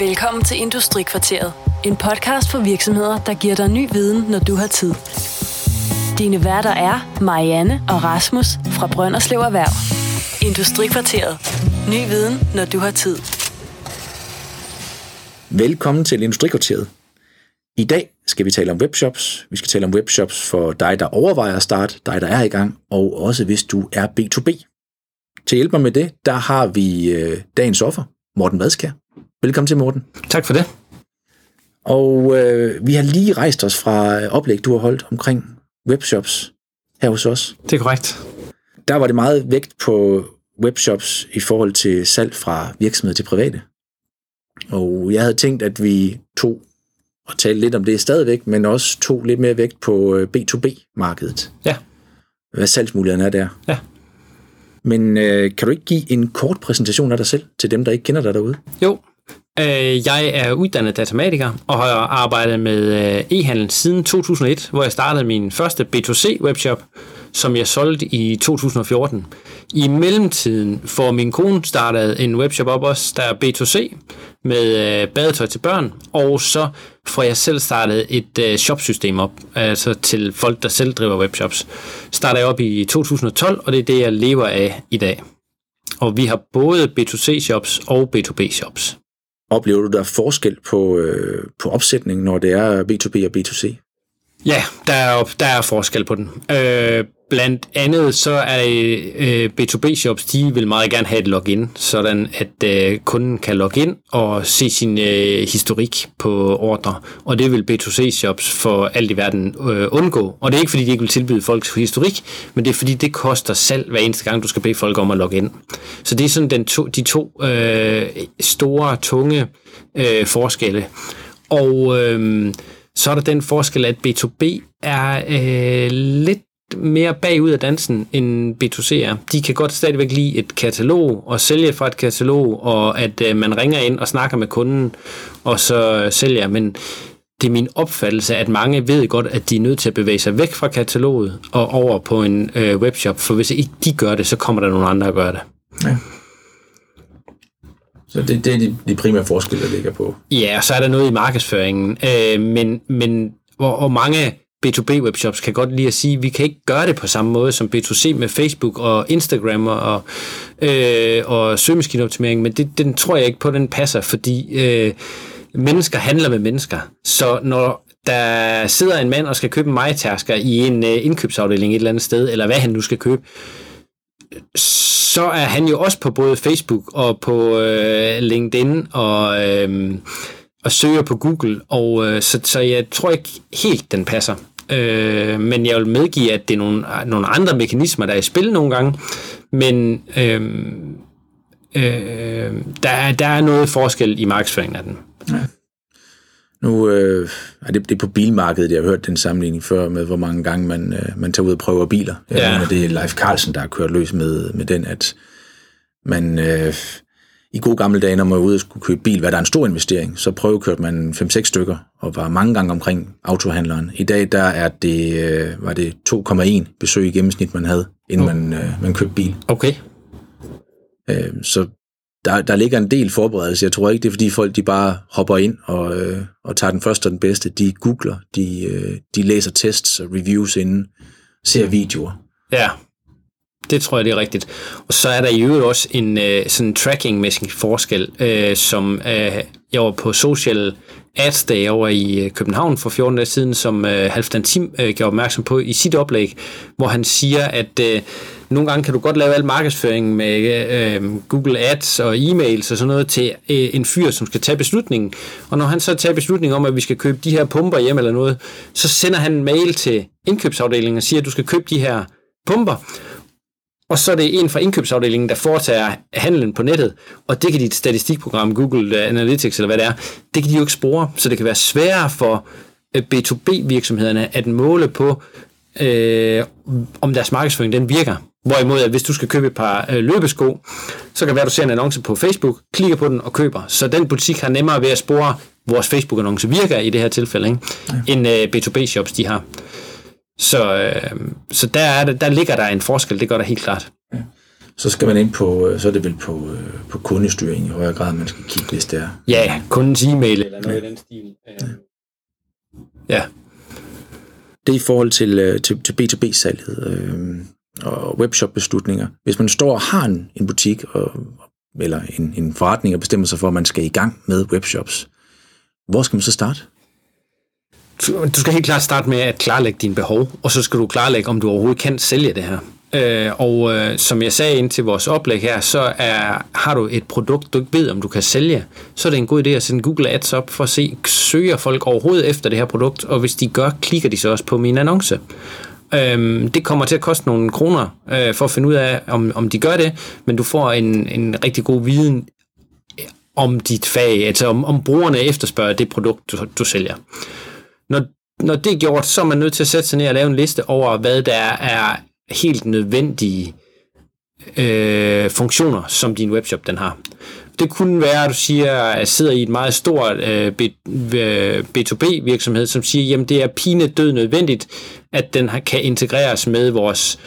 Velkommen til Industrikvarteret. En podcast for virksomheder, der giver dig ny viden, når du har tid. Dine værter er Marianne og Rasmus fra Brønderslev Erhverv. Industrikvarteret. Ny viden, når du har tid. Velkommen til Industrikvarteret. I dag skal vi tale om webshops. Vi skal tale om webshops for dig, der overvejer at starte, dig, der er i gang, og også hvis du er B2B. Til at hjælpe mig med det, der har vi øh, dagens offer, Morten Vadskær. Velkommen til, Morten. Tak for det. Og øh, vi har lige rejst os fra oplæg, du har holdt omkring webshops her hos os. Det er korrekt. Der var det meget vægt på webshops i forhold til salg fra virksomhed til private. Og jeg havde tænkt, at vi tog og talte lidt om det stadigvæk, men også tog lidt mere vægt på øh, B2B-markedet. Ja. Hvad salgsmulighederne er der. Ja. Men øh, kan du ikke give en kort præsentation af dig selv til dem, der ikke kender dig derude? Jo, øh, jeg er uddannet datamatiker og har arbejdet med øh, e-handel siden 2001, hvor jeg startede min første B2C webshop, som jeg solgte i 2014. I mellemtiden får min kone startet en webshop op også, der er B2C med øh, badetøj til børn, og så får jeg selv startet et øh, shopsystem op, altså til folk, der selv driver webshops. Starter jeg op i 2012, og det er det, jeg lever af i dag. Og vi har både B2C-shops og B2B-shops. Oplever du, der er forskel på, øh, på opsætningen, når det er B2B og B2C? Ja, der er, der er forskel på den. Øh, blandt andet så er øh, B2B-shops, de vil meget gerne have et login, sådan at øh, kunden kan logge ind og se sin øh, historik på ordre. Og det vil B2C-shops for alt i verden øh, undgå. Og det er ikke, fordi de ikke vil tilbyde folks historik, men det er, fordi det koster salg hver eneste gang, du skal bede folk om at logge ind. Så det er sådan den to, de to øh, store, tunge øh, forskelle. Og... Øh, så er der den forskel, at B2B er øh, lidt mere bagud af dansen, end B2C er. De kan godt stadigvæk lide et katalog og sælge fra et katalog, og at øh, man ringer ind og snakker med kunden, og så sælger. Men det er min opfattelse, at mange ved godt, at de er nødt til at bevæge sig væk fra kataloget og over på en øh, webshop, for hvis ikke de gør det, så kommer der nogle andre at gøre det. Ja. Så det, det er de, de primære forskelle, der ligger på. Ja, og så er der noget i markedsføringen, øh, men, men hvor, hvor mange B2B-webshops kan godt lide at sige, at vi kan ikke gøre det på samme måde som B2C med Facebook og Instagram og, øh, og søgemaskineoptimering, men det, den tror jeg ikke på, den passer, fordi øh, mennesker handler med mennesker. Så når der sidder en mand og skal købe en majtærsker i en øh, indkøbsafdeling et eller andet sted, eller hvad han nu skal købe, så er han jo også på både Facebook og på øh, LinkedIn og, øh, og søger på Google, og øh, så, så jeg tror ikke helt, den passer. Øh, men jeg vil medgive, at det er nogle, nogle andre mekanismer, der er i spil nogle gange, men øh, øh, der, er, der er noget forskel i markedsføringen af den. Ja. Nu øh, er det, det er på bilmarkedet, jeg har hørt den sammenligning før med, hvor mange gange man, øh, man tager ud og prøver biler. Ja. Mener, det er Leif Carlsen, der har kørt løs med, med den, at man øh, i gode gamle dage, når man var ude og skulle købe bil, hvad der er en stor investering, så prøvekørte man 5-6 stykker og var mange gange omkring autohandleren. I dag der er det, øh, var det 2,1 besøg i gennemsnit, man havde, inden oh. man, øh, man købte bil. Okay. Øh, så der, der ligger en del forberedelse. Jeg tror ikke, det er fordi folk de bare hopper ind og, og tager den første og den bedste. De googler, de, de læser tests og reviews inden, ser videoer. Ja, det tror jeg, det er rigtigt. Og så er der i øvrigt også en øh, sådan tracking-mæssig forskel, øh, som øh, jeg var på social ads da jeg var i øh, København for 14 dage siden, som øh, Halfdan Tim øh, gjorde opmærksom på i sit oplæg, hvor han siger, at øh, nogle gange kan du godt lave al markedsføring med øh, Google Ads og e-mails og sådan noget til øh, en fyr, som skal tage beslutningen. Og når han så tager beslutningen om, at vi skal købe de her pumper hjem eller noget, så sender han en mail til indkøbsafdelingen og siger, at du skal købe de her pumper og så er det en fra indkøbsafdelingen, der foretager handlen på nettet, og det kan dit statistikprogram, Google Analytics eller hvad det er, det kan de jo ikke spore, så det kan være sværere for øh, B2B-virksomhederne at måle på, øh, om deres markedsføring den virker. Hvorimod, at hvis du skal købe et par øh, løbesko, så kan det være, at du ser en annonce på Facebook, klikker på den og køber. Så den butik har nemmere ved at spore, vores Facebook-annonce virker i det her tilfælde, ikke? Ja. end øh, B2B-shops de har. Så, øh, så der, er der, der ligger der en forskel, det gør der helt klart. Ja. Så skal man ind på, øh, så er det vel på, øh, på kundestyring i højere grad, man skal kigge, hvis det er. Ja, kundens e-mail eller noget ja. i den stil. Ja. Det er i forhold til, øh, til, til B2B-salget øh, og webshop-beslutninger. Hvis man står og har en, en butik og, eller en, en forretning og bestemmer sig for, at man skal i gang med webshops, hvor skal man så starte? Du skal helt klart starte med at klarlægge dine behov, og så skal du klarlægge, om du overhovedet kan sælge det her. Øh, og øh, som jeg sagde ind til vores oplæg her, så er, har du et produkt, du ikke ved, om du kan sælge, så er det en god idé at sende Google Ads op for at se, søger folk overhovedet efter det her produkt, og hvis de gør, klikker de så også på min annonce. Øhm, det kommer til at koste nogle kroner øh, for at finde ud af, om, om de gør det, men du får en, en rigtig god viden øh, om dit fag, altså om, om brugerne efterspørger det produkt, du, du sælger. Når, når det er gjort, så er man nødt til at sætte sig ned og lave en liste over, hvad der er helt nødvendige øh, funktioner, som din webshop den har. Det kunne være, at du siger, at sidder i et meget stort øh, B2B-virksomhed, øh, som siger, jamen det er pine død nødvendigt, at den kan integreres med vores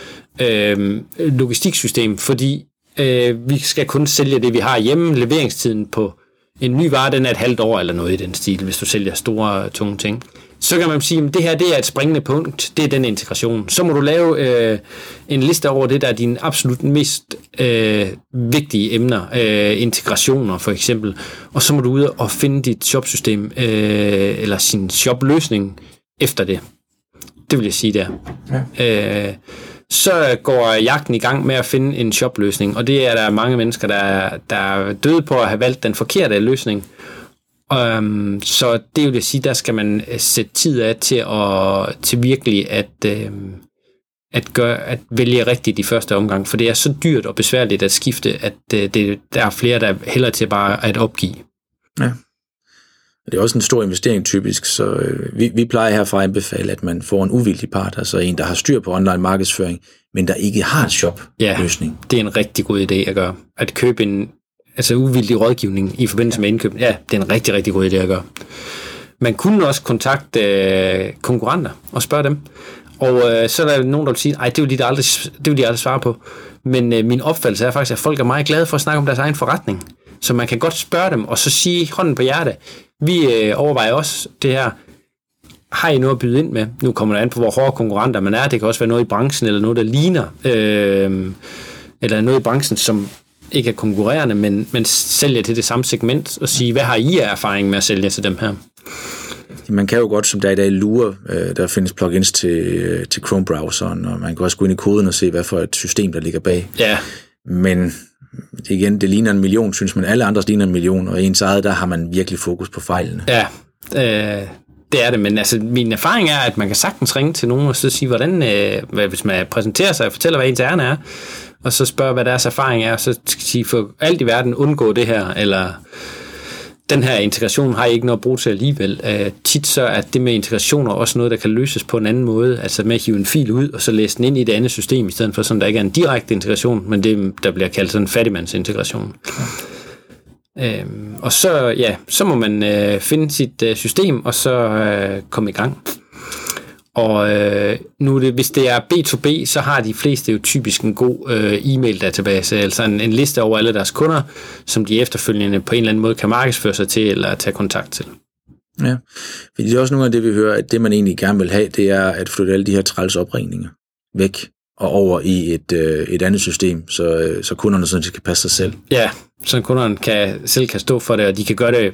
øh, logistiksystem, fordi øh, vi skal kun sælge det, vi har hjemme. Leveringstiden på en ny vare, den er et halvt år eller noget i den stil, hvis du sælger store, tunge ting så kan man sige, at det her det er et springende punkt, det er den integration. Så må du lave øh, en liste over det, der er dine absolut mest øh, vigtige emner, øh, integrationer for eksempel, og så må du ud og finde dit shopsystem, øh, eller sin shopløsning efter det. Det vil jeg sige der. Ja. Øh, så går jagten i gang med at finde en shopløsning, og det er der mange mennesker, der, der er døde på at have valgt den forkerte løsning. Um, så det vil jeg sige, der skal man øh, sætte tid af til, at, til virkelig at, uh, at, gøre, at vælge rigtigt i første omgang, for det er så dyrt og besværligt at skifte, at uh, det, der er flere, der hellere til bare at opgive. Ja. Det er også en stor investering typisk, så øh, vi, vi plejer herfra at anbefale, at man får en uvildig part, altså en, der har styr på online markedsføring, men der ikke har en shop-løsning. Ja, det er en rigtig god idé at gøre. At købe en, altså uvildig rådgivning i forbindelse med indkøb. Ja, det er en rigtig, rigtig god idé at gøre. Man kunne også kontakte øh, konkurrenter og spørge dem. Og øh, så er der nogen, der vil sige, at det vil de aldrig, det vil de aldrig svare på. Men øh, min opfattelse er faktisk, at folk er meget glade for at snakke om deres egen forretning. Så man kan godt spørge dem, og så sige hånden på hjertet, vi øh, overvejer også det her, har I noget at byde ind med? Nu kommer det an på, hvor hårde konkurrenter man er. Det kan også være noget i branchen, eller noget, der ligner. Øh, eller noget i branchen, som ikke er konkurrerende, men, men sælger til det samme segment, og sige, hvad har I af erfaring med at sælge til dem her? Man kan jo godt, som der i dag, lure. Øh, der findes plugins til, øh, til Chrome-browseren, og man kan også gå ind i koden og se, hvad for et system, der ligger bag. Ja. Men igen, det ligner en million, synes man. Alle andres ligner en million, og ens eget, der har man virkelig fokus på fejlene. Ja, øh, det er det, men altså, min erfaring er, at man kan sagtens ringe til nogen og så sige, hvordan, øh, hvis man præsenterer sig og fortæller, hvad ens ærne er, og så spørge, hvad deres erfaring er, og så sige, for alt i verden undgå det her, eller den her integration har I ikke noget at bruge til alligevel. Uh, tit så er det med integrationer også noget, der kan løses på en anden måde, altså med at hive en fil ud, og så læse den ind i det andet system, i stedet for sådan, der ikke er en direkte integration, men det, der bliver kaldt sådan en fattigmandsintegration. Ja. Uh, og så, ja, så må man øh, finde sit øh, system, og så øh, komme i gang. Og øh, nu det, hvis det er B2B, så har de fleste jo typisk en god øh, e-mail-database, altså en, en liste over alle deres kunder, som de efterfølgende på en eller anden måde kan markedsføre sig til eller tage kontakt til. Ja, fordi det er også nogle af det, vi hører, at det man egentlig gerne vil have, det er at flytte alle de her træls opringninger væk og over i et, øh, et andet system, så, øh, så kunderne sådan set kan passe sig selv. Ja, så kunderne kan, selv kan stå for det, og de kan gøre det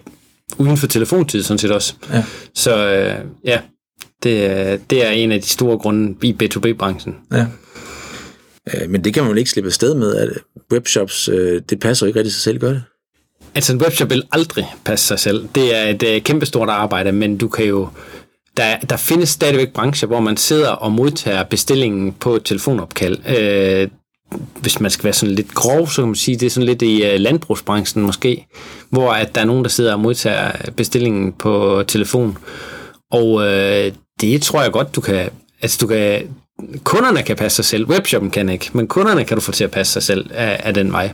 uden for telefontid sådan set også. Ja. Så øh, ja, det, det er en af de store grunde i B2B-branchen. Ja. Øh, men det kan man jo ikke slippe afsted med, at webshops, øh, det passer jo ikke rigtig sig selv, gør det? Altså en webshop vil aldrig passe sig selv. Det er et øh, kæmpestort arbejde, men du kan jo der, der findes stadigvæk brancher, hvor man sidder og modtager bestillingen på et telefonopkald. Øh, hvis man skal være sådan lidt grov, så kan man sige, det er sådan lidt i landbrugsbranchen måske, hvor at der er nogen, der sidder og modtager bestillingen på telefon. Og øh, det tror jeg godt, du kan... Altså, du kan... Kunderne kan passe sig selv. Webshoppen kan ikke, men kunderne kan du få til at passe sig selv af, af den vej.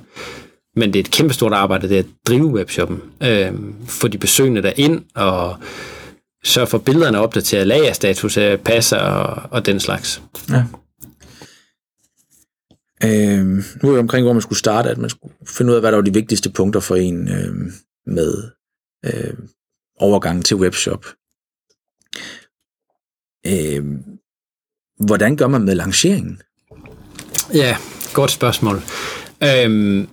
Men det er et kæmpestort arbejde, det er at drive webshoppen. Øh, få de besøgende der ind og sørge for billederne opdateret, lagerstatus passer og, og den slags. Ja. Øh, nu er vi omkring, hvor man skulle starte, at man skulle finde ud af, hvad der var de vigtigste punkter for en øh, med øh, overgangen til webshop. Øh, hvordan gør man med lanceringen? Ja, godt spørgsmål. Øhm,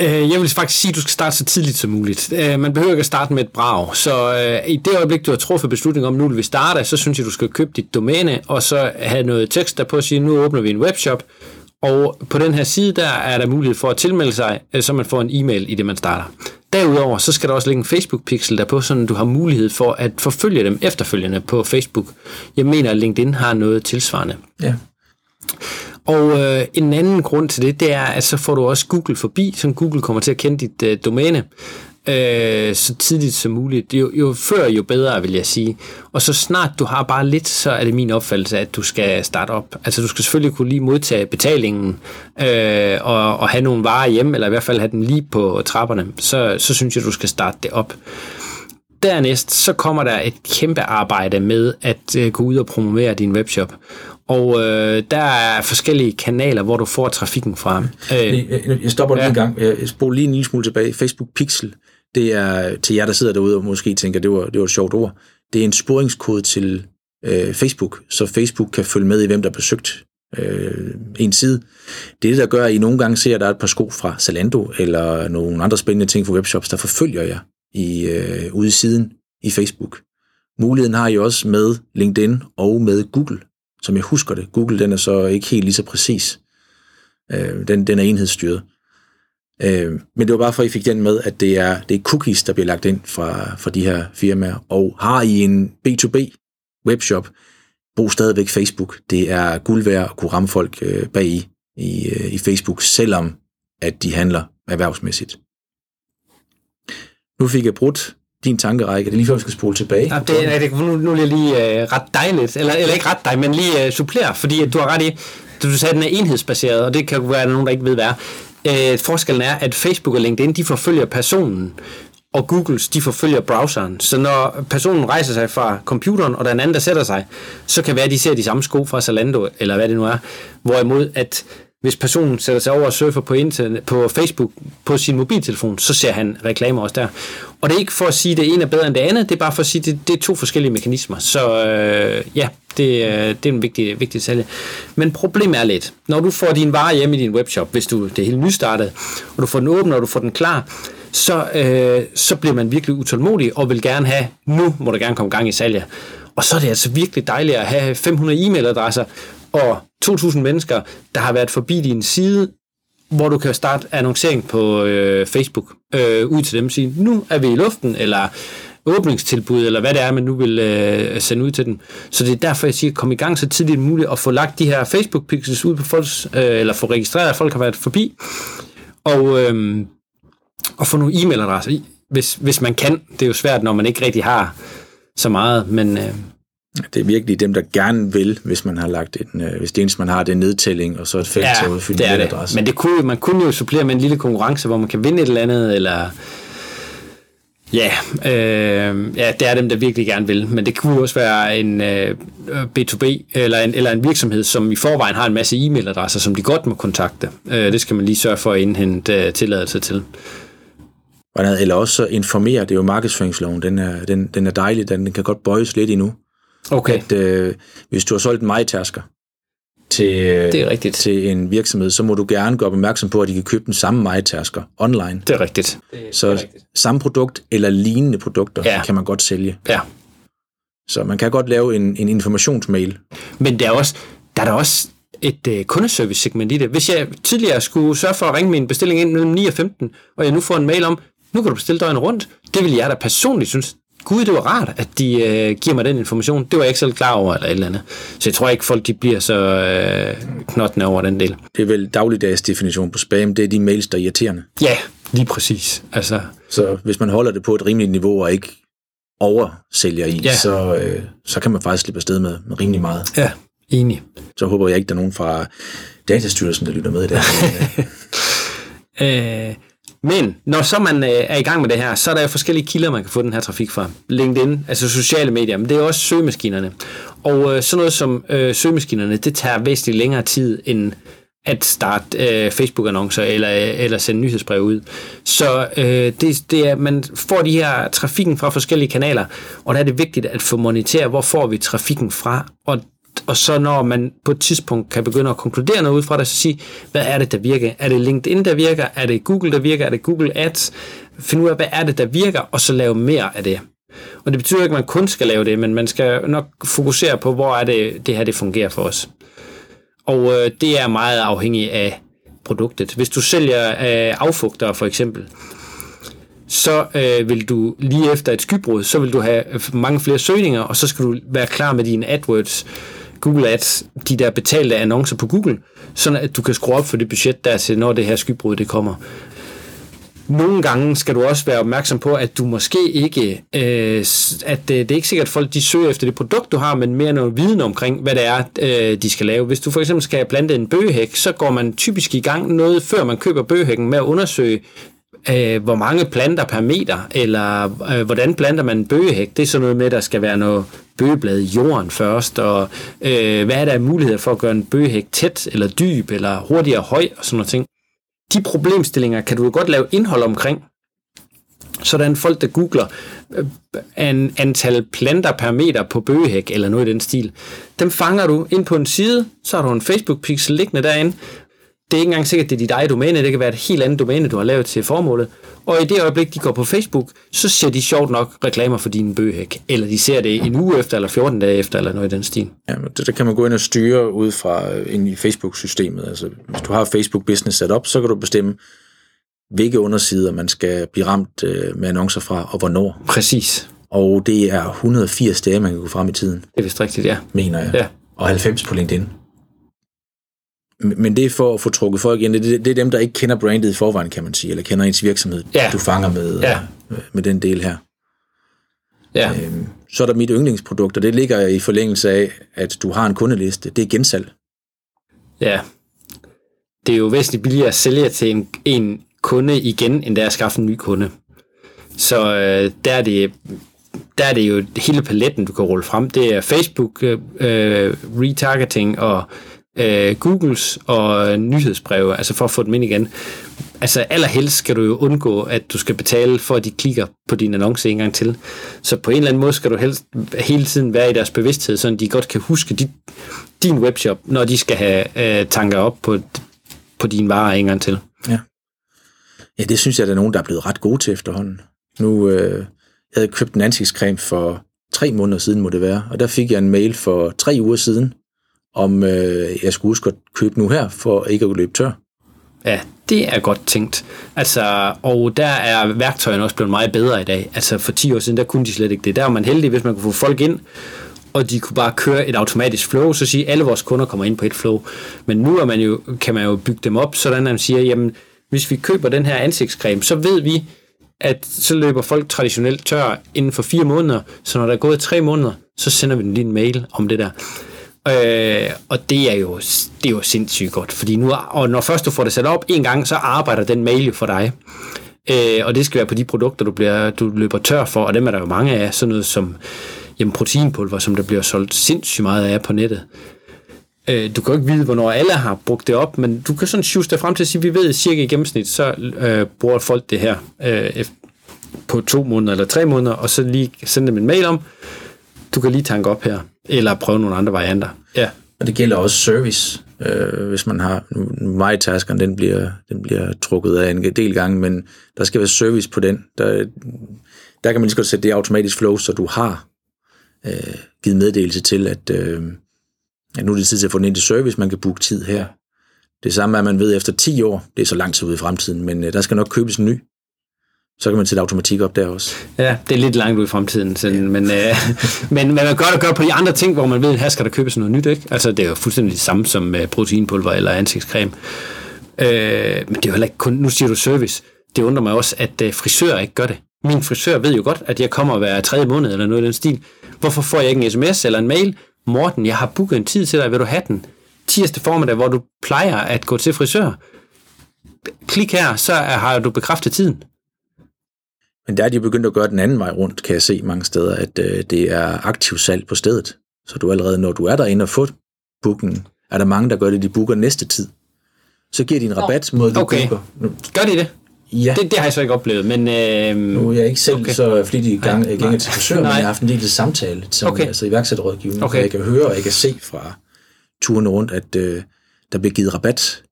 øh, jeg vil faktisk sige, at du skal starte så tidligt som muligt. Øh, man behøver ikke at starte med et brag. Så øh, i det øjeblik, du har truffet beslutning om, nu vil vi starte, så synes jeg, du skal købe dit domæne, og så have noget tekst der på at sige, nu åbner vi en webshop, og på den her side, der er der mulighed for at tilmelde sig, øh, så man får en e-mail i det, man starter. Derudover, så skal der også ligge en Facebook-pixel der på, så du har mulighed for at forfølge dem efterfølgende på Facebook. Jeg mener, at LinkedIn har noget tilsvarende. Ja. Og øh, en anden grund til det, det er, at så får du også Google forbi, så Google kommer til at kende dit øh, domæne øh, så tidligt som muligt. Jo, jo før, jo bedre, vil jeg sige. Og så snart du har bare lidt, så er det min opfattelse, at du skal starte op. Altså du skal selvfølgelig kunne lige modtage betalingen øh, og, og have nogle varer hjem, eller i hvert fald have den lige på trapperne. Så, så synes jeg, du skal starte det op. Dernæst så kommer der et kæmpe arbejde med at øh, gå ud og promovere din webshop. Og øh, der er forskellige kanaler, hvor du får trafikken fra. Øh, jeg stopper lige ja. en gang. Jeg spoler lige en lille smule tilbage. Facebook Pixel, det er til jer, der sidder derude og måske tænker, det var, det var et sjovt ord. Det er en sporingskode til øh, Facebook, så Facebook kan følge med i, hvem der har besøgt øh, en side. Det er det, der gør, at I nogle gange ser, at der er et par sko fra Zalando, eller nogle andre spændende ting fra webshops, der forfølger jer i, øh, ude i siden i Facebook. Muligheden har I også med LinkedIn og med Google, som jeg husker det. Google den er så ikke helt lige så præcis. Øh, den, den er enhedsstyret. Øh, men det var bare for, at I fik den med, at det er, det er cookies, der bliver lagt ind fra, fra de her firmaer. Og har I en B2B webshop, brug stadigvæk Facebook. Det er guld værd at kunne ramme folk øh, bag i, i, øh, i Facebook, selvom at de handler erhvervsmæssigt. Nu fik jeg brudt din tankerække. Det er lige før, vi skal spole tilbage. Ja, det, er, det, nu, nu er jeg lige øh, ret dejligt, eller, eller ikke ret dig, men lige øh, supplere, fordi du har ret i, du sagde, at den er enhedsbaseret, og det kan være, at der nogen, der ikke ved, hvad er øh, forskellen er, at Facebook og LinkedIn, de forfølger personen, og Googles, de forfølger browseren. Så når personen rejser sig fra computeren, og der er en anden, der sætter sig, så kan det være, at de ser de samme sko fra Zalando, eller hvad det nu er. Hvorimod, at hvis personen sætter sig over og surfer på, internet, på Facebook på sin mobiltelefon, så ser han reklamer også der. Og det er ikke for at sige, at det ene er bedre end det andet, det er bare for at sige, at det, det er to forskellige mekanismer. Så øh, ja, det, øh, det er en vigtig, vigtig sælge. Men problemet er lidt, når du får din vare hjem i din webshop, hvis du det er helt nystartet, og du får den åben, og du får den klar, så, øh, så bliver man virkelig utålmodig og vil gerne have, nu må der gerne komme gang i salget. Og så er det altså virkelig dejligt at have 500 e-mailadresser og 2.000 mennesker, der har været forbi din side, hvor du kan starte annoncering på øh, Facebook øh, ud til dem og sige, nu er vi i luften, eller åbningstilbud, eller hvad det er, man nu vil øh, sende ud til dem. Så det er derfor, jeg siger, kom i gang så tidligt som muligt, og få lagt de her Facebook-pixels ud på folks, øh, eller få registreret, at folk har været forbi, og, øh, og få nogle e-mailadresser i, hvis, hvis man kan. Det er jo svært, når man ikke rigtig har så meget, men... Øh, det er virkelig dem, der gerne vil, hvis man har lagt en, øh, hvis det eneste, man har, det er nedtælling, og så et felt ja, til at udfylde det er det. adresse. Men det kunne, man kunne jo supplere med en lille konkurrence, hvor man kan vinde et eller andet, eller... Ja, øh, ja, det er dem, der virkelig gerne vil. Men det kunne også være en øh, B2B eller en, eller en virksomhed, som i forvejen har en masse e-mailadresser, som de godt må kontakte. Øh, det skal man lige sørge for at indhente øh, tilladelse til. Eller også informere, det er jo markedsføringsloven, den er, den, den er dejlig, den kan godt bøjes lidt endnu. Okay. At øh, hvis du har solgt en majtasker til, det er rigtigt. til en virksomhed, så må du gerne gøre opmærksom på, at de kan købe den samme majtasker online. Det er rigtigt. Det er, så det er rigtigt. samme produkt eller lignende produkter ja. kan man godt sælge. Ja. Så man kan godt lave en, en informationsmail. Men der er også, der er der også et uh, kundeservice-segment i det. Hvis jeg tidligere skulle sørge for at ringe min bestilling ind mellem 9 og 15, og jeg nu får en mail om, nu kan du bestille døgnet rundt, det vil jeg da personligt synes, gud, det var rart, at de øh, giver mig den information. Det var jeg ikke selv klar over, eller et eller andet. Så jeg tror ikke, folk de bliver så øh, knottende over den del. Det er vel dagligdags definition på spam, det er de mails, der er irriterende. Ja, lige præcis. Altså... Så hvis man holder det på et rimeligt niveau, og ikke oversælger i, ja. så, øh, så kan man faktisk slippe afsted med, med rimelig meget. Ja, enig. Så håber jeg ikke, der er nogen fra Datastyrelsen, der lytter med i det. øh, men når så man øh, er i gang med det her, så er der jo forskellige kilder, man kan få den her trafik fra. LinkedIn, altså sociale medier, men det er også søgemaskinerne. Og øh, sådan noget som øh, søgemaskinerne, det tager væsentligt længere tid end at starte øh, Facebook-annoncer eller, øh, eller sende nyhedsbrev ud. Så øh, det, det er, man får de her trafikken fra forskellige kanaler, og der er det vigtigt at få monitere, hvor får vi trafikken fra, og og så når man på et tidspunkt kan begynde at konkludere noget ud fra det, så sige, hvad er det, der virker? Er det LinkedIn, der virker? Er det Google, der virker? Er det Google Ads? Find ud af, hvad er det, der virker, og så lave mere af det. Og det betyder ikke, at man kun skal lave det, men man skal nok fokusere på, hvor er det, det her det fungerer for os. Og øh, det er meget afhængigt af produktet. Hvis du sælger øh, affugter for eksempel, så øh, vil du lige efter et skybrud, så vil du have mange flere søgninger, og så skal du være klar med dine AdWords, Google Ads, de der betalte annoncer på Google, sådan at du kan skrue op for det budget der til, når det her skybrud det kommer. Nogle gange skal du også være opmærksom på, at du måske ikke, øh, at det, det er ikke sikkert, at folk de søger efter det produkt, du har, men mere noget viden omkring, hvad det er, øh, de skal lave. Hvis du for eksempel skal plante en bøgehæk, så går man typisk i gang noget, før man køber bøgehækken, med at undersøge, øh, hvor mange planter per meter, eller øh, hvordan planter man en bøgehæk. Det er sådan noget med, at der skal være noget bøgeblad i jorden først, og øh, hvad er der af muligheder for at gøre en bøgehæk tæt, eller dyb, eller hurtigere høj, og sådan noget ting de problemstillinger kan du jo godt lave indhold omkring. Sådan folk, der googler øh, en antal planter per meter på bøgehæk eller noget i den stil, dem fanger du ind på en side, så har du en Facebook-pixel liggende derinde, det er ikke engang sikkert, at det er dit eget domæne, det kan være et helt andet domæne, du har lavet til formålet. Og i det øjeblik, de går på Facebook, så ser de sjovt nok reklamer for din bøgehæk. Eller de ser det en uge efter, eller 14 dage efter, eller noget i den stil. Ja, men det, der kan man gå ind og styre ud fra øh, ind i Facebook-systemet. Altså, hvis du har Facebook Business sat op, så kan du bestemme, hvilke undersider man skal blive ramt øh, med annoncer fra, og hvornår. Præcis. Og det er 180 dage, man kan gå frem i tiden. Det er vist rigtigt, ja. Mener jeg. Ja. Og 90 på LinkedIn. Men det er for at få trukket folk ind. Det, det er dem, der ikke kender brandet i forvejen, kan man sige, eller kender ens virksomhed, ja. du fanger med, ja. med den del her. Ja. Øhm, så er der mit yndlingsprodukt, og det ligger i forlængelse af, at du har en kundeliste. Det er gensalg. Ja. Det er jo væsentligt billigere at sælge til en, en kunde igen, end det er at skaffe en ny kunde. Så øh, der, er det, der er det jo hele paletten, du kan rulle frem. Det er Facebook, øh, retargeting og øh, Googles og øh, nyhedsbreve, altså for at få dem ind igen. Altså allerhelst skal du jo undgå, at du skal betale for, at de klikker på din annonce en gang til. Så på en eller anden måde skal du helst hele tiden være i deres bevidsthed, så de godt kan huske dit, din webshop, når de skal have øh, tanker op på, på din varer en gang til. Ja. ja, det synes jeg, der er nogen, der er blevet ret gode til efterhånden. Nu øh, jeg havde købt en ansigtscreme for tre måneder siden, må det være, og der fik jeg en mail for tre uger siden, om øh, jeg skulle huske at købe nu her, for ikke at løbe tør. Ja, det er godt tænkt. Altså, og der er værktøjerne også blevet meget bedre i dag. Altså for 10 år siden, der kunne de slet ikke det. Der var man heldig, hvis man kunne få folk ind, og de kunne bare køre et automatisk flow, så sige, at alle vores kunder kommer ind på et flow. Men nu er man jo, kan man jo bygge dem op, sådan at man siger, jamen, hvis vi køber den her ansigtscreme, så ved vi, at så løber folk traditionelt tør inden for fire måneder, så når der er gået tre måneder, så sender vi dem lige en mail om det der. Øh, og det er, jo, det er jo sindssygt godt, fordi nu, og når først du får det sat op en gang, så arbejder den mail jo for dig. Øh, og det skal være på de produkter, du, bliver, du løber tør for, og dem er der jo mange af, sådan noget som jamen, proteinpulver, som der bliver solgt sindssygt meget af på nettet. Øh, du kan jo ikke vide, hvornår alle har brugt det op, men du kan sådan juste frem til at sige, at vi ved cirka i gennemsnit, så øh, bruger folk det her øh, på to måneder eller tre måneder, og så lige sende dem en mail om, du kan lige tanke op her, eller prøve nogle andre varianter. Ja. Og det gælder også service, øh, hvis man har, nu MyTaskeren, den bliver, den bliver trukket af en del gange, men der skal være service på den. Der, der kan man lige så godt sætte det automatisk flow, så du har øh, givet meddelelse til, at, øh, at nu er det tid til at få den ind til service, man kan booke tid her. Det samme er, at man ved efter 10 år, det er så lang tid ude i fremtiden, men øh, der skal nok købes en ny så kan man sætte automatik op der også. Ja, det er lidt langt ud i fremtiden, sådan, ja. men, øh, men, men man gør det gør på de andre ting, hvor man ved, at her skal der købes noget nyt. Ikke? Altså, det er jo fuldstændig det samme som uh, proteinpulver eller ansigtscreme. Øh, men det er jo heller ikke kun, nu siger du service. Det undrer mig også, at uh, frisører ikke gør det. Min frisør ved jo godt, at jeg kommer hver tredje måned eller noget i den stil. Hvorfor får jeg ikke en sms eller en mail? Morten, jeg har booket en tid til dig, vil du have den? Tirsdag formiddag, hvor du plejer at gå til frisør. Klik her, så har du bekræftet tiden. Men der er de begyndt at gøre den anden vej rundt, kan jeg se mange steder, at øh, det er aktiv salg på stedet. Så du allerede, når du er derinde og får booken, er der mange, der gør det, de booker næste tid. så giver de en rabat mod, du Okay. booker. Gør de det? ja, Det, det har jeg så ikke oplevet, men... Øh, nu er jeg ikke selv Okay. så flittig gang, Nej, nej. til frisør, men jeg har haft en del samtale, som Okay. altså iværksætterrådgivning, Okay. jeg kan høre og jeg kan se fra turene rundt, at øh, der bliver givet rabat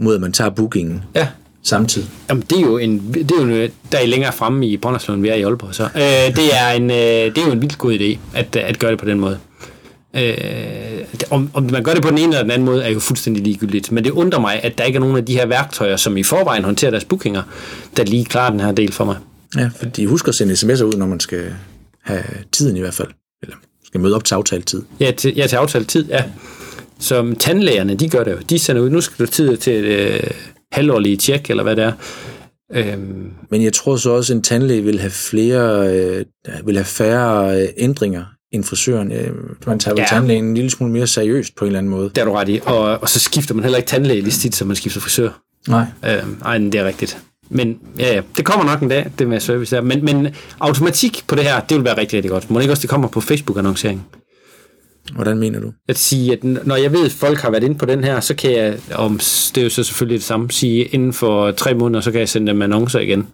mod, at man tager bookingen ja, samtidig. Jamen, det er jo en, det er jo en, der er længere fremme i Brønderslund, vi er i Aalborg. Så. Øh, det, er en, øh, det er jo en vildt god idé, at, at gøre det på den måde. Øh, om, om man gør det på den ene eller den anden måde, er jo fuldstændig ligegyldigt. Men det undrer mig, at der ikke er nogen af de her værktøjer, som i forvejen håndterer deres bookinger, der lige klarer den her del for mig. Ja, fordi husk at sende sms'er ud, når man skal have tiden i hvert fald. Eller skal møde op til aftalt tid. Ja, til, ja, til aftalt tid, ja. Som tandlægerne, de gør det jo. De sender ud, nu skal du tid til øh, halvårlige tjek, eller hvad det er. Øhm, Men jeg tror så også, at en tandlæge vil have flere, øh, vil have færre øh, ændringer end frisøren. Øh, man tager vel Ja. ja. tandlægen en lille smule mere seriøst på en eller anden måde. det er du ret i. Og, og så skifter man heller ikke tandlæge lige så tit, som man skifter frisør. Nej. Øh, ej, det er rigtigt. Men ja, ja, det kommer nok en dag, det med service der. Men, men automatik på det her, det vil være rigtig, rigtig godt. Må det ikke også, det kommer på Facebook-annoncering? Hvordan mener du? At sige, at når jeg ved, at folk har været inde på den her, så kan jeg, om det er jo så selvfølgelig det samme, sige, inden for tre måneder, så kan jeg sende dem annoncer igen.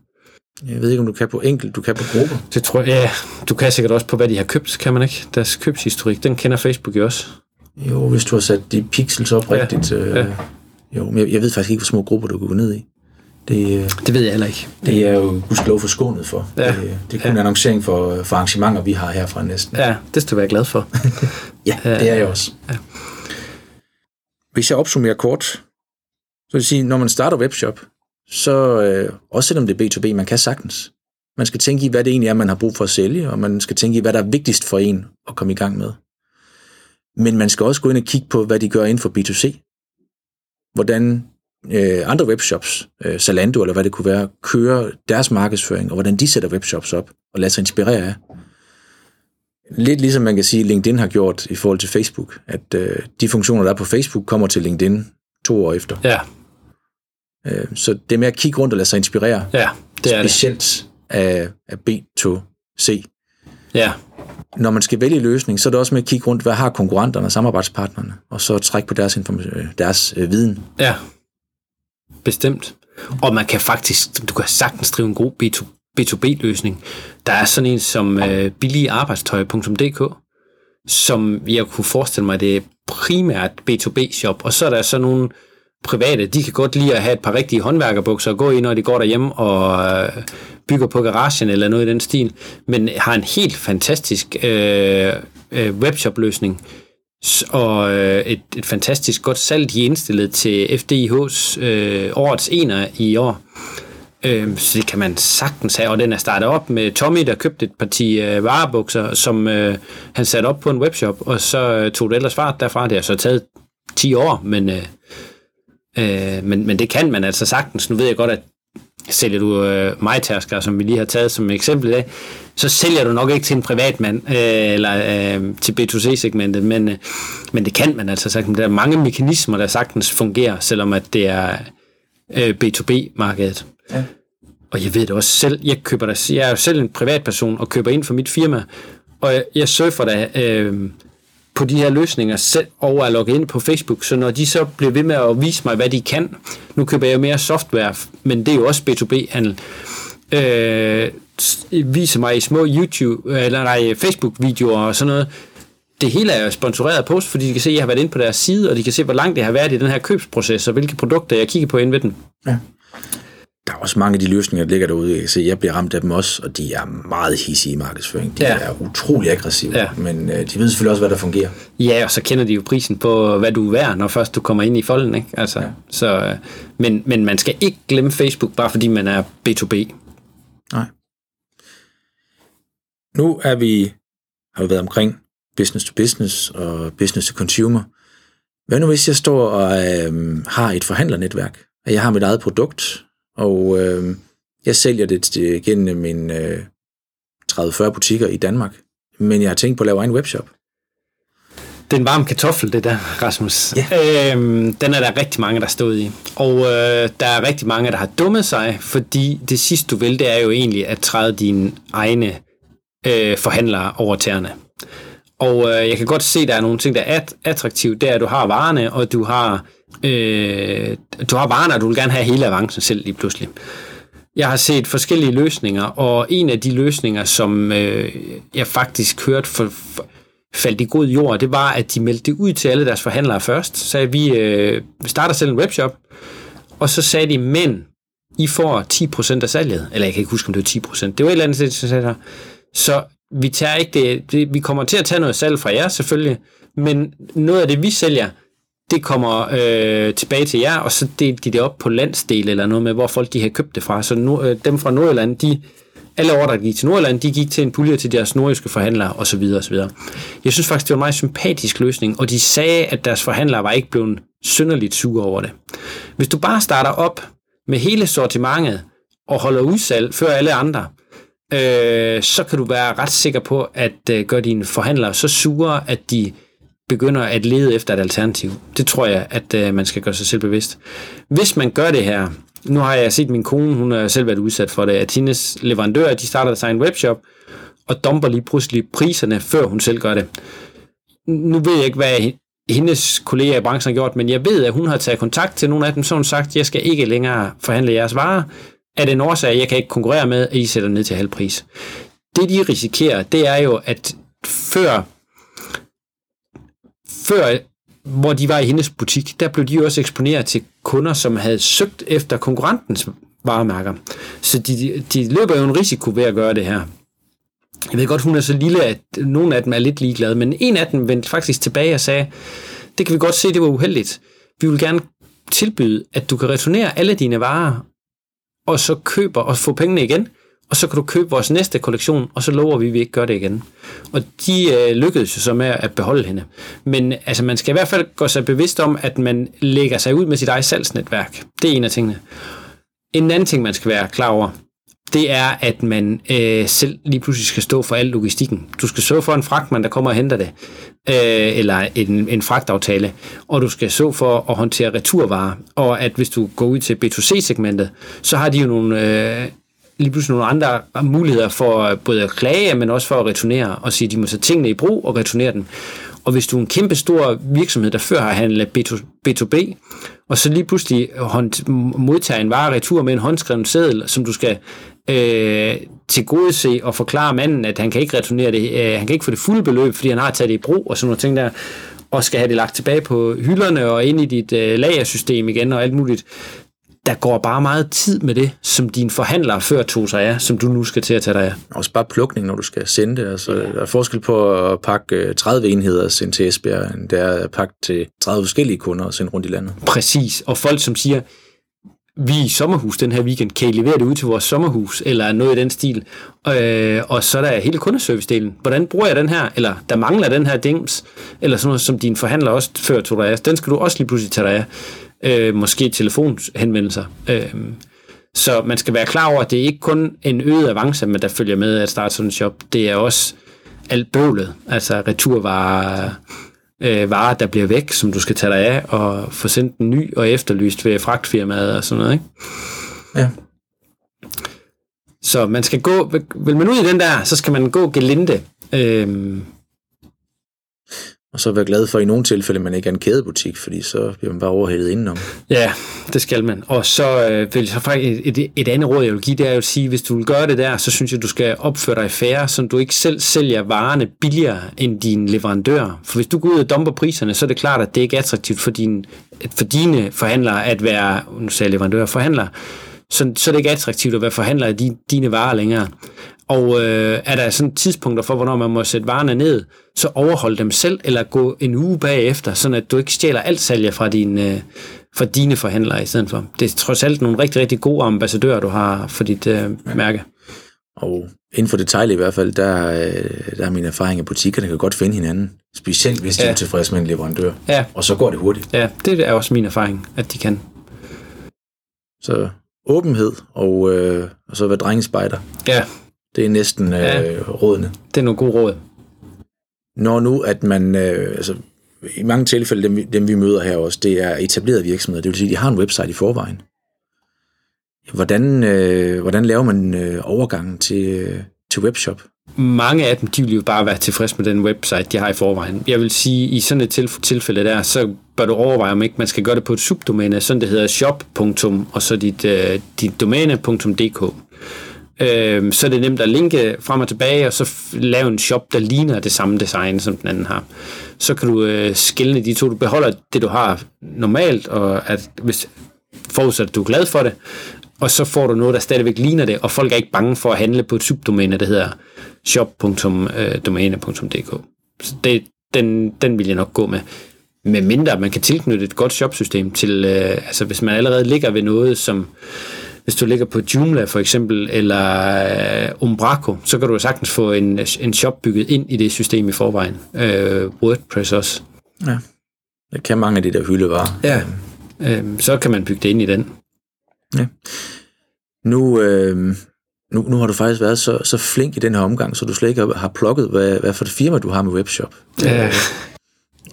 Jeg ved ikke, om du kan på enkelt, du kan på grupper. Det tror jeg, ja, du kan sikkert også på, hvad de har købt, kan man ikke? Deres købshistorik, den kender Facebook jo også. Jo, hvis du har sat de pixels op Ja. rigtigt. Øh, Ja. Jo, men jeg, jeg ved faktisk ikke, hvor små grupper du kan gå ned i. Det, øh, Det ved jeg heller ikke. det er jo gudskelov for skånet for. Ja. Det, det er kun en annoncering for, for arrangementer, vi har herfra næsten. Ja, det skal du være glad for. Ja, det er jeg også. Ja. Hvis jeg opsummerer kort, så vil jeg sige, når man starter webshop, så øh, også selvom det er B2B, man kan sagtens. Man skal tænke i, hvad det egentlig er, man har brug for at sælge, og man skal tænke i, hvad der er vigtigst for en at komme i gang med. Men man skal også gå ind og kigge på, hvad de gør inden for B2C. Hvordan øh, andre webshops, øh, Zalando eller hvad det kunne være, kører deres markedsføring, og hvordan de sætter webshops op, og lader sig inspirere af. Lidt ligesom man kan sige, LinkedIn har gjort i forhold til Facebook, at øh, de funktioner, der er på Facebook, kommer til LinkedIn to år efter. Ja, Øh, så det med at kigge rundt og lade sig inspirere, ja, det er det. specielt af, af B2C. Ja, Når man skal vælge løsning, så er det også med at kigge rundt, hvad har konkurrenterne og samarbejdspartnerne, og så trække på deres, informa- øh, deres øh, viden. ja. Bestemt. Og man kan faktisk, du kan sagtens drive en god B2, B2B-løsning. Der er sådan en som øh, billigarbejdstøj.dk, som jeg kunne forestille mig, det er primært B2B-shop, og så er der så nogle private, de kan godt lide at have et par rigtige håndværkerbukser og gå i, når de går derhjemme og øh, bygger på garagen eller noget i den stil, men har en helt fantastisk øh, øh, webshop-løsning, og øh, et, et fantastisk godt salg, de indstillede indstillet til FDIH's øh, årets ener i år. Øh, så det kan man sagtens have, og den er startet op med Tommy, der købte et parti øh, varebukser, som øh, han satte op på en webshop, og så øh, tog det ellers fart derfra. Det har så taget 10 år, men, øh, øh, men, men det kan man altså sagtens. Nu ved jeg godt, at sælger du øh, majtærsker, som vi lige har taget som eksempel i dag, så sælger du nok ikke til en privatmand øh, eller øh, til B2C-segmentet, men, øh, men det kan man altså sagtens. Der er mange mekanismer, der sagtens fungerer, selvom at det er øh, B2B-markedet. Ja. Og jeg ved det også selv, jeg køber der, jeg er jo selv en privatperson og køber ind for mit firma, og jeg, jeg surfer da øh, på de her løsninger selv og er logget ind på Facebook, så når de så bliver ved med at vise mig, hvad de kan, nu køber jeg jo mere software, men det er jo også B2B-handel, øh, viser mig i små YouTube, øh, eller nej, Facebook-videoer og sådan noget, det hele er sponsoreret post, fordi de kan se, at jeg har været inde på deres side, og de kan se, hvor langt det har været i den her købsproces, og hvilke produkter jeg kigger på inde ved den. Ja. Der er også mange af de løsninger, der ligger derude. Jeg kan se, jeg bliver ramt af dem også, og de er meget hissige i markedsføring. De Ja. er utrolig aggressive, Ja. men øh, de ved selvfølgelig også, hvad der fungerer. Ja, og så kender de jo prisen på, hvad du er værd, når først du kommer ind i folden. Ikke? Altså, ja. så, øh, men, men man skal ikke glemme Facebook, bare fordi man er B2B. Nej. Nu er vi, har vi været omkring business to business og business to consumer. Hvad nu hvis jeg står og øh, har et forhandlernetværk, og jeg har mit eget produkt, og øh, jeg sælger det til- gennem mine øh, 30-40 butikker i Danmark, men jeg har tænkt på at lave en webshop. Det er en varm kartoffel, det der, Rasmus. Ja. Øhm, den er der rigtig mange, der stod i. Og øh, der er rigtig mange, der har dummet sig, fordi det sidste, du vil, det er jo egentlig at træde dine egne øh, forhandlere over tæerne. Og øh, jeg kan godt se, at der er nogle ting, der er at- attraktive. Det er, at du har varerne, og du har øh, du har varerne, og du vil gerne have hele avancen selv lige pludselig. Jeg har set forskellige løsninger, og en af de løsninger, som øh, jeg faktisk hørte for, for, faldt i god jord, det var, at de meldte det ud til alle deres forhandlere først. Så sagde vi, øh, vi starter selv en webshop, og så sagde de, men I får 10% af salget. Eller jeg kan ikke huske, om det var 10%. Det var et eller andet, så, så vi tager ikke det, det, vi kommer til at tage noget salg fra jer selvfølgelig, men noget af det, vi sælger, det kommer øh, tilbage til jer, og så delte de det op på landsdel eller noget med, hvor folk de havde købt det fra. Så nu, øh, dem fra Nordjylland, de, alle ordre, der gik til Nordjylland, de gik til en pulje til deres nordjyske forhandlere osv. osv. Jeg synes faktisk, det var en meget sympatisk løsning, og de sagde, at deres forhandlere var ikke blevet synderligt sure over det. Hvis du bare starter op med hele sortimentet og holder udsalg før alle andre, øh, så kan du være ret sikker på at øh, gøre dine forhandlere så sure, at de begynder at lede efter et alternativ. Det tror jeg, at øh, man skal gøre sig selv bevidst. Hvis man gør det her, nu har jeg set min kone, hun har selv været udsat for det, at hendes leverandører, de starter deres egen webshop, og dumper lige pludselig priserne, før hun selv gør det. Nu ved jeg ikke, hvad hendes kolleger i branchen har gjort, men jeg ved, at hun har taget kontakt til nogle af dem, så hun sagt, jeg skal ikke længere forhandle jeres varer, af det en årsag, jeg kan ikke konkurrere med, at I sætter ned til halv pris. Det de risikerer, det er jo, at før før hvor de var i hendes butik, der blev de også eksponeret til kunder, som havde søgt efter konkurrentens varemærker. Så de, de løber jo en risiko ved at gøre det her. Jeg ved godt, hun er så lille, at nogle af dem er lidt ligeglade, men en af dem vendte faktisk tilbage og sagde, det kan vi godt se, det var uheldigt. Vi vil gerne tilbyde, at du kan returnere alle dine varer, og så køber og få pengene igen, og så kan du købe vores næste kollektion, og så lover vi, at vi ikke gør det igen. Og de øh, lykkedes jo så med at beholde hende. Men altså, man skal i hvert fald gå sig bevidst om, at man lægger sig ud med sit eget salgsnetværk. Det er en af tingene. En anden ting, man skal være klar over, det er, at man øh, selv lige pludselig skal stå for al logistikken. Du skal så for en fragtmand, der kommer og henter det, øh, eller en, en fragtaftale, og du skal så for at håndtere returvarer, og at hvis du går ud til B2C-segmentet, så har de jo nogle øh, lige pludselig nogle andre muligheder for både at klage, men også for at returnere og sige, at de må tage tingene i brug og returnere dem. Og hvis du er en kæmpe stor virksomhed, der før har handlet B2B, og så lige pludselig modtager en vare retur med en håndskreven seddel, som du skal øh, til gode se og forklare manden, at han kan ikke returnere det, øh, han kan ikke få det fulde beløb, fordi han har taget det i brug og sådan nogle ting der, og skal have det lagt tilbage på hylderne og ind i dit øh, lagersystem igen og alt muligt der går bare meget tid med det, som din forhandler før tog sig af, som du nu skal til at tage dig af. Også bare plukning, når du skal sende det. Altså, ja. Der er forskel på at pakke 30 øh, enheder og sende til Esbjerg, end det er at pakke til 30 forskellige kunder og sende rundt i landet. Præcis, og folk som siger, vi er i sommerhus den her weekend, kan I levere det ud til vores sommerhus, eller noget i den stil. Øh, og så er der hele kundeservice-delen. Hvordan bruger jeg den her? Eller der mangler den her dings, eller sådan noget, som din forhandler også før tog dig af. Den skal du også lige pludselig tage dig af øh, måske telefonhenvendelser. Øh, så man skal være klar over, at det er ikke kun en øget avance, men der følger med at starte sådan en shop. Det er også alt bøvlet, altså returvarer, øh, varer, der bliver væk, som du skal tage dig af, og få sendt en ny og efterlyst ved fragtfirmaet og sådan noget. Ikke? Ja. Så man skal gå, vil man ud i den der, så skal man gå gelinde. Øh, og så være glad for i nogle tilfælde, man ikke er en kædebutik, fordi så bliver man bare overhældet indenom. Ja, det skal man. Og så øh, vil jeg så faktisk et, et, et andet råd, jeg vil give, det er jo at sige, hvis du vil gøre det der, så synes jeg, du skal opføre dig færre, så du ikke selv sælger varerne billigere end din leverandør. For hvis du går ud og dumper priserne, så er det klart, at det ikke er attraktivt for, din, for dine forhandlere at være, nu sagde jeg leverandør, forhandler, så, så er det ikke attraktivt at være forhandler af de, dine varer længere. Og øh, er der sådan tidspunkter for, hvornår man må sætte varerne ned, så overhold dem selv, eller gå en uge bagefter, sådan at du ikke stjæler alt salg fra, din, øh, fra dine forhandlere i stedet for. Det er trods alt nogle rigtig, rigtig gode ambassadører, du har for dit øh, ja. mærke. Og inden for detalj i hvert fald, der, øh, der er min erfaring, at butikkerne kan godt finde hinanden. Specielt hvis de ja. er tilfredse med en leverandør. Ja. Og så går det hurtigt. Ja, det er også min erfaring, at de kan. Så åbenhed og, øh, og så være drengespejder. Ja, det er næsten ja, øh, rådene. Det er nogle gode råd. Når nu, at man, øh, altså i mange tilfælde, dem, dem vi møder her også, det er etablerede virksomheder, det vil sige, de har en website i forvejen. Hvordan, øh, hvordan laver man øh, overgangen til, øh, til webshop? Mange af dem, de vil jo bare være tilfredse med den website, de har i forvejen. Jeg vil sige, i sådan et tilfælde der, så bør du overveje, om ikke man skal gøre det på et subdomæne, sådan det hedder shop. og så dit, øh, dit domæne.dk. Øh, så er det nemt at linke frem og tilbage, og så lave en shop, der ligner det samme design, som den anden har. Så kan du øh, skille de to. Du beholder det, du har normalt, og at hvis forudsat, at du er glad for det, og så får du noget, der stadigvæk ligner det, og folk er ikke bange for at handle på et subdomæne, der hedder shop.domæne.dk. Så det, den, den vil jeg nok gå med. Med mindre man kan tilknytte et godt shopsystem til, øh, altså hvis man allerede ligger ved noget, som hvis du ligger på Joomla for eksempel, eller øh, Umbraco, så kan du sagtens få en, en shop bygget ind i det system i forvejen. Øh, WordPress også. Ja, det kan mange af de der hyldevarer. Ja, øh, så kan man bygge det ind i den. Ja. Nu, øh, nu, nu har du faktisk været så, så flink i den her omgang, så du slet ikke har plukket, hvad, hvad for det firma, du har med webshop. Ja. Øh,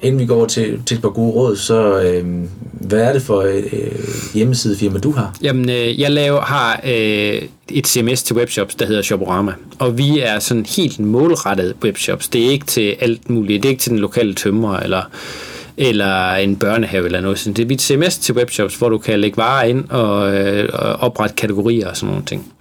inden vi går til, til et par gode råd, så øh, hvad er det for øh, hjemmesidefirma, du har? Jamen, øh, jeg laver, har øh, et CMS til webshops, der hedder Shoporama, og vi er sådan helt målrettet webshops. Det er ikke til alt muligt. Det er ikke til den lokale tømmer, eller eller en børnehave eller noget Så Det er mit CMS til webshops, hvor du kan lægge varer ind og, øh, og oprette kategorier og sådan nogle ting.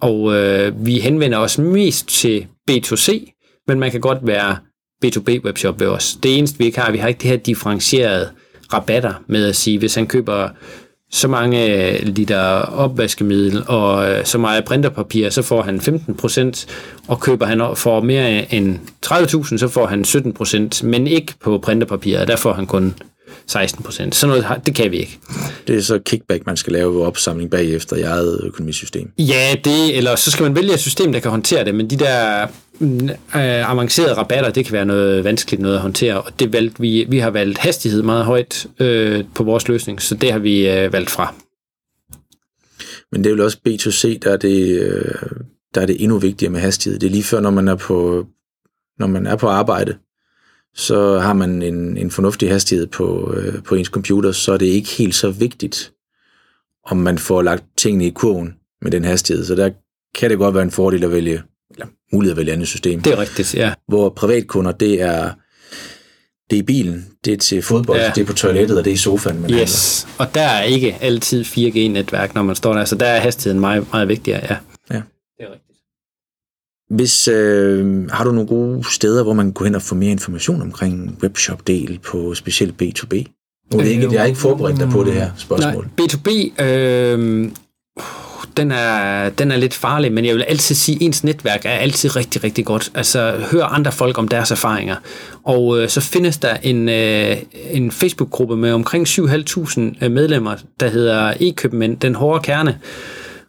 Og øh, vi henvender os mest til B2C, men man kan godt være B2B webshop ved os. Det eneste vi ikke har, vi har ikke det her differentierede rabatter med at sige, hvis han køber så mange liter opvaskemiddel og øh, så meget printerpapir, så får han 15%, og køber han for mere end 30.000, så får han 17%, men ikke på printerpapiret, der får han kun 16 procent. Sådan noget, det kan vi ikke. Det er så kickback, man skal lave ved opsamling bagefter i eget økonomisystem. Ja, det, eller så skal man vælge et system, der kan håndtere det, men de der øh, avancerede rabatter, det kan være noget vanskeligt noget at håndtere, og det valgte vi, vi har valgt hastighed meget højt øh, på vores løsning, så det har vi øh, valgt fra. Men det er jo også B2C, der er det, øh, der er det endnu vigtigere med hastighed. Det er lige før, når man er på, når man er på arbejde, så har man en, en fornuftig hastighed på, øh, på ens computer, så er det ikke helt så vigtigt, om man får lagt tingene i kurven med den hastighed. Så der kan det godt være en fordel at vælge, eller mulighed at vælge andet system. Det er rigtigt, ja. Hvor privatkunder, det er, det er i bilen, det er til fodbold, ja. det er på toilettet, og det er i sofaen. Man yes, handler. og der er ikke altid 4G-netværk, når man står der, så der er hastigheden meget, meget vigtigere, ja. Ja. Det er rigtigt. Hvis, øh, har du nogle gode steder, hvor man kan gå hen og få mere information omkring webshop-del på specielt B2B? Nu er det ikke, jeg har ikke forberedt dig på det her spørgsmål. Nej, B2B, øh, den er, den er lidt farlig, men jeg vil altid sige, at ens netværk er altid rigtig, rigtig godt. Altså, hør andre folk om deres erfaringer. Og øh, så findes der en, øh, en Facebook-gruppe med omkring 7.500 øh, medlemmer, der hedder E-købmænd, den hårde kerne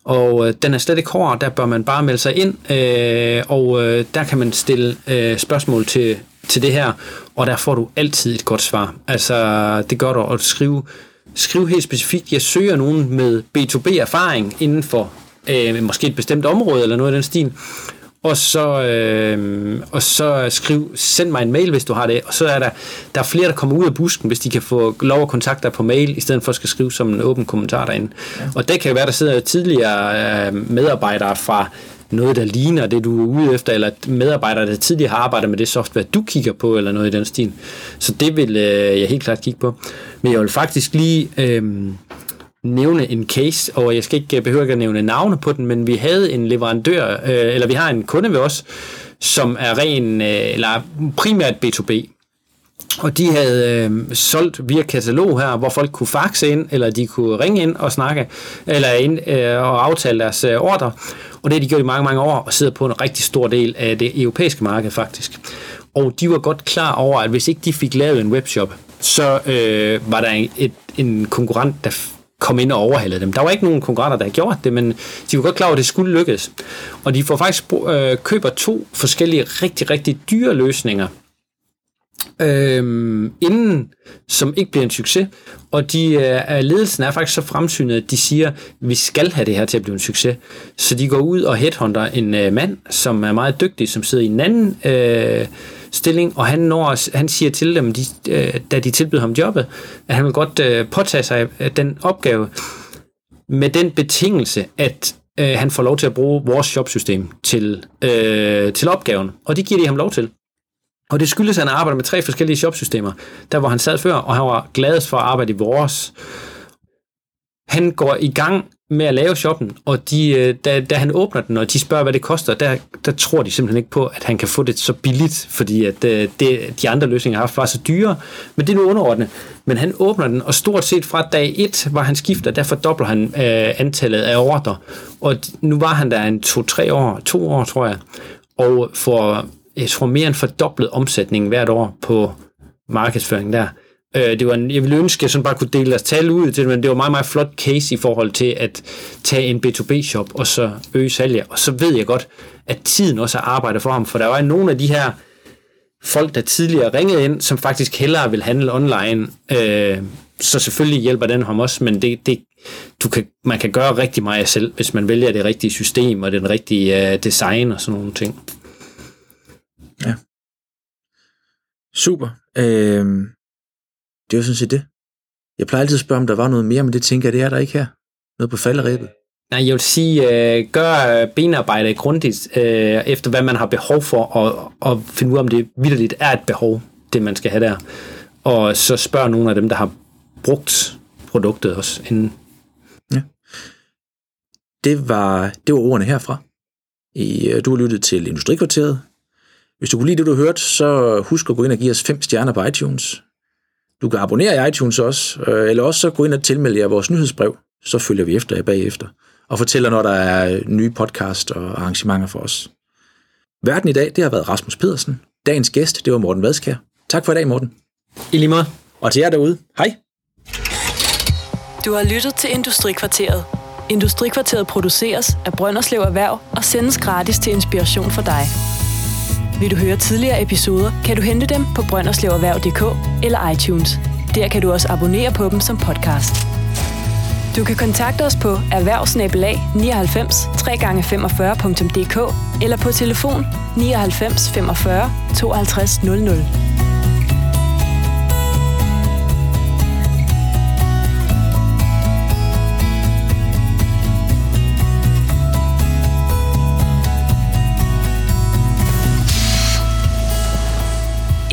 og øh, den er slet ikke hård, der bør man bare melde sig ind, øh, og øh, der kan man stille øh, spørgsmål til, til det her, og der får du altid et godt svar. Altså, det gør du at skrive, skrive helt specifikt, jeg søger nogen med B2B-erfaring inden for øh, måske et bestemt område, eller noget af den stil, og så, øh, og så skriv, send mig en mail, hvis du har det, og så er der, der er flere, der kommer ud af busken, hvis de kan få lov at kontakte dig på mail, i stedet for at skal skrive som en åben kommentar derinde. Ja. Og det kan jo være, der sidder tidligere øh, medarbejdere fra noget, der ligner det, du er ude efter, eller medarbejdere, der tidligere har arbejdet med det software, du kigger på, eller noget i den stil. Så det vil øh, jeg helt klart kigge på. Men jeg vil faktisk lige... Øh, nævne en case, og jeg skal ikke behøve ikke at nævne navne på den, men vi havde en leverandør, øh, eller vi har en kunde ved os, som er ren, øh, eller primært B2B. Og de havde øh, solgt via katalog her, hvor folk kunne faxe ind, eller de kunne ringe ind og snakke, eller ind øh, og aftale deres øh, ordre. Og det har de gjort i mange, mange år, og sidder på en rigtig stor del af det europæiske marked faktisk. Og de var godt klar over, at hvis ikke de fik lavet en webshop, så øh, var der en, et, en konkurrent, der kom ind og overhalede dem. Der var ikke nogen konkurrenter, der havde gjort det, men de var godt klar over, at det skulle lykkes. Og de får faktisk øh, køber to forskellige rigtig, rigtig dyre løsninger, øh, inden, som ikke bliver en succes. Og de, øh, ledelsen er faktisk så fremsynet, at de siger, at vi skal have det her til at blive en succes. Så de går ud og headhunter en øh, mand, som er meget dygtig, som sidder i en anden øh, stilling, og han, når, han siger til dem, de, øh, da de tilbyder ham jobbet, at han vil godt øh, påtage sig øh, den opgave med den betingelse, at øh, han får lov til at bruge vores jobsystem til, øh, til opgaven, og det giver de ham lov til. Og det skyldes, at han arbejder med tre forskellige shopsystemer, Der hvor han sad før, og han var gladest for at arbejde i vores. Han går i gang med at lave shoppen, og de, øh, da, da han åbner den, og de spørger, hvad det koster, der, der tror de simpelthen ikke på, at han kan få det så billigt, fordi at øh, det, de andre løsninger, har haft, var så dyre. Men det er nu underordnet. Men han åbner den, og stort set fra dag 1, hvor han skifter, der fordobler han øh, antallet af ordre. Og nu var han der en to-tre år, to år, tror jeg, og får, jeg tror, mere end fordoblet omsætningen hvert år på markedsføring der. Øh, det var en, jeg ville ønske, at jeg sådan bare kunne dele deres tal ud til men det var meget, meget flot case i forhold til at tage en B2B-shop og så øge salget. Og så ved jeg godt, at tiden også arbejder for ham, for der var nogle af de her folk, der tidligere ringede ind, som faktisk hellere vil handle online. Øh, så selvfølgelig hjælper den ham også, men det, det, du kan, man kan gøre rigtig meget selv, hvis man vælger det rigtige system og den rigtige øh, design og sådan nogle ting. Ja. Super. Øh, det var sådan set det. Jeg plejer altid at spørge, om der var noget mere, men det tænker jeg, det er der ikke her. Noget på falderæbet. Nej, jeg vil sige, øh, gør benarbejdet grundigt, øh, efter hvad man har behov for, og, og finde ud af, om det vidderligt er et behov, det man skal have der. Og så spørg nogle af dem, der har brugt produktet også inden. Ja. Det var, det var ordene herfra. I, øh, du har lyttet til Industrikvarteret. Hvis du kunne lide det, du hørte, så husk at gå ind og give os fem stjerner på iTunes. Du kan abonnere i iTunes også, øh, eller også så gå ind og tilmelde jer vores nyhedsbrev, så følger vi efter jer bagefter, og fortæller, når der er nye podcast og arrangementer for os. Verden i dag, det har været Rasmus Pedersen. Dagens gæst, det var Morten Vadskær. Tak for i dag, Morten. I lige måde. Og til jer derude, hej. Du har lyttet til Industrikvarteret. Industrikvarteret produceres af Brønderslev Erhverv og sendes gratis til inspiration for dig. Vil du høre tidligere episoder, kan du hente dem på brønderslevererhverv.dk eller iTunes. Der kan du også abonnere på dem som podcast. Du kan kontakte os på erhvervsnabelag 99 3x45.dk eller på telefon 99 45 52 00.